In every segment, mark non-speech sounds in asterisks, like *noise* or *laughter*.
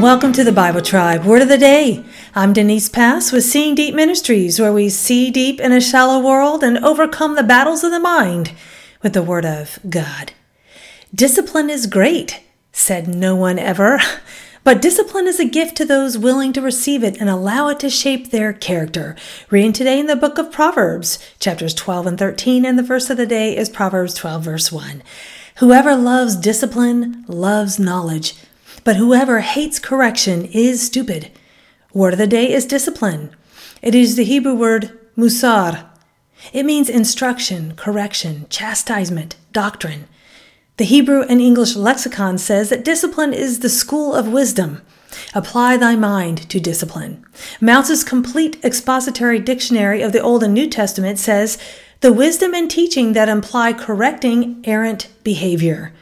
Welcome to the Bible Tribe Word of the Day. I'm Denise Pass with Seeing Deep Ministries, where we see deep in a shallow world and overcome the battles of the mind with the Word of God. Discipline is great, said no one ever, *laughs* but discipline is a gift to those willing to receive it and allow it to shape their character. Reading today in the book of Proverbs, chapters 12 and 13, and the verse of the day is Proverbs 12, verse 1. Whoever loves discipline loves knowledge but whoever hates correction is stupid. Word of the day is discipline. It is the Hebrew word musar. It means instruction, correction, chastisement, doctrine. The Hebrew and English lexicon says that discipline is the school of wisdom. Apply thy mind to discipline. Mounce's complete expository dictionary of the Old and New Testament says the wisdom and teaching that imply correcting errant behavior.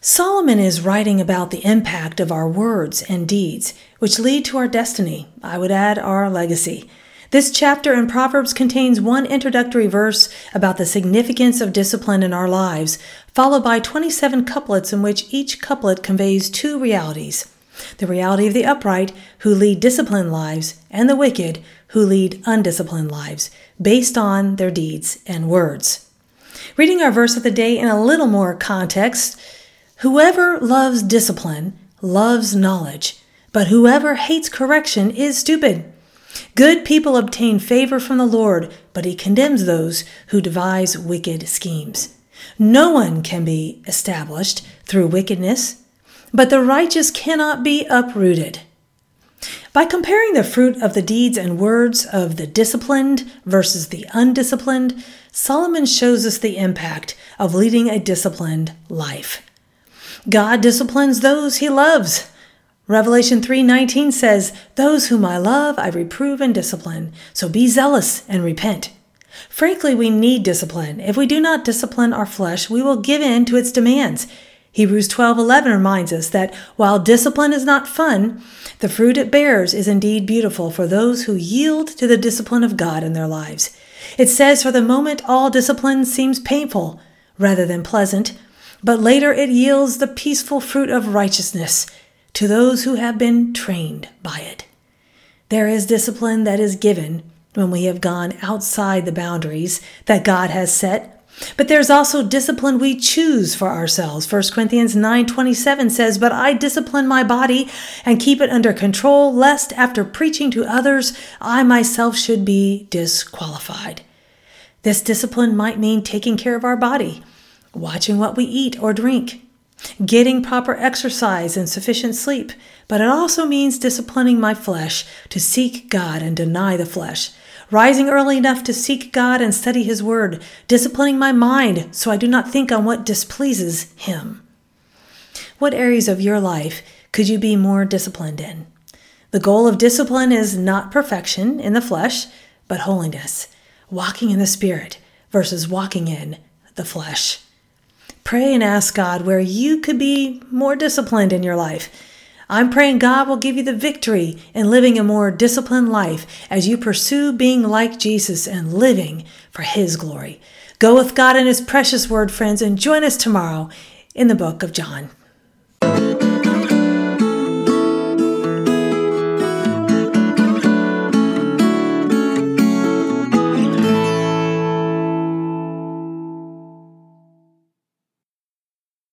Solomon is writing about the impact of our words and deeds, which lead to our destiny. I would add our legacy. This chapter in Proverbs contains one introductory verse about the significance of discipline in our lives, followed by 27 couplets in which each couplet conveys two realities the reality of the upright who lead disciplined lives, and the wicked who lead undisciplined lives, based on their deeds and words. Reading our verse of the day in a little more context, Whoever loves discipline loves knowledge, but whoever hates correction is stupid. Good people obtain favor from the Lord, but he condemns those who devise wicked schemes. No one can be established through wickedness, but the righteous cannot be uprooted. By comparing the fruit of the deeds and words of the disciplined versus the undisciplined, Solomon shows us the impact of leading a disciplined life. God disciplines those he loves. Revelation 3:19 says, "Those whom I love I reprove and discipline. So be zealous and repent." Frankly, we need discipline. If we do not discipline our flesh, we will give in to its demands. Hebrews 12:11 reminds us that while discipline is not fun, the fruit it bears is indeed beautiful for those who yield to the discipline of God in their lives. It says, "For the moment all discipline seems painful rather than pleasant, but later it yields the peaceful fruit of righteousness to those who have been trained by it. There is discipline that is given when we have gone outside the boundaries that God has set. But there's also discipline we choose for ourselves. 1 Corinthians 9:27 says, "But I discipline my body and keep it under control, lest after preaching to others, I myself should be disqualified." This discipline might mean taking care of our body, watching what we eat or drink, getting proper exercise and sufficient sleep, but it also means disciplining my flesh to seek God and deny the flesh, rising early enough to seek God and study His Word, disciplining my mind so I do not think on what displeases Him. What areas of your life could you be more disciplined in? The goal of discipline is not perfection in the flesh, but holiness, walking in the Spirit versus walking in the flesh. Pray and ask God where you could be more disciplined in your life. I'm praying God will give you the victory in living a more disciplined life as you pursue being like Jesus and living for His glory. Go with God and His precious word, friends, and join us tomorrow in the book of John.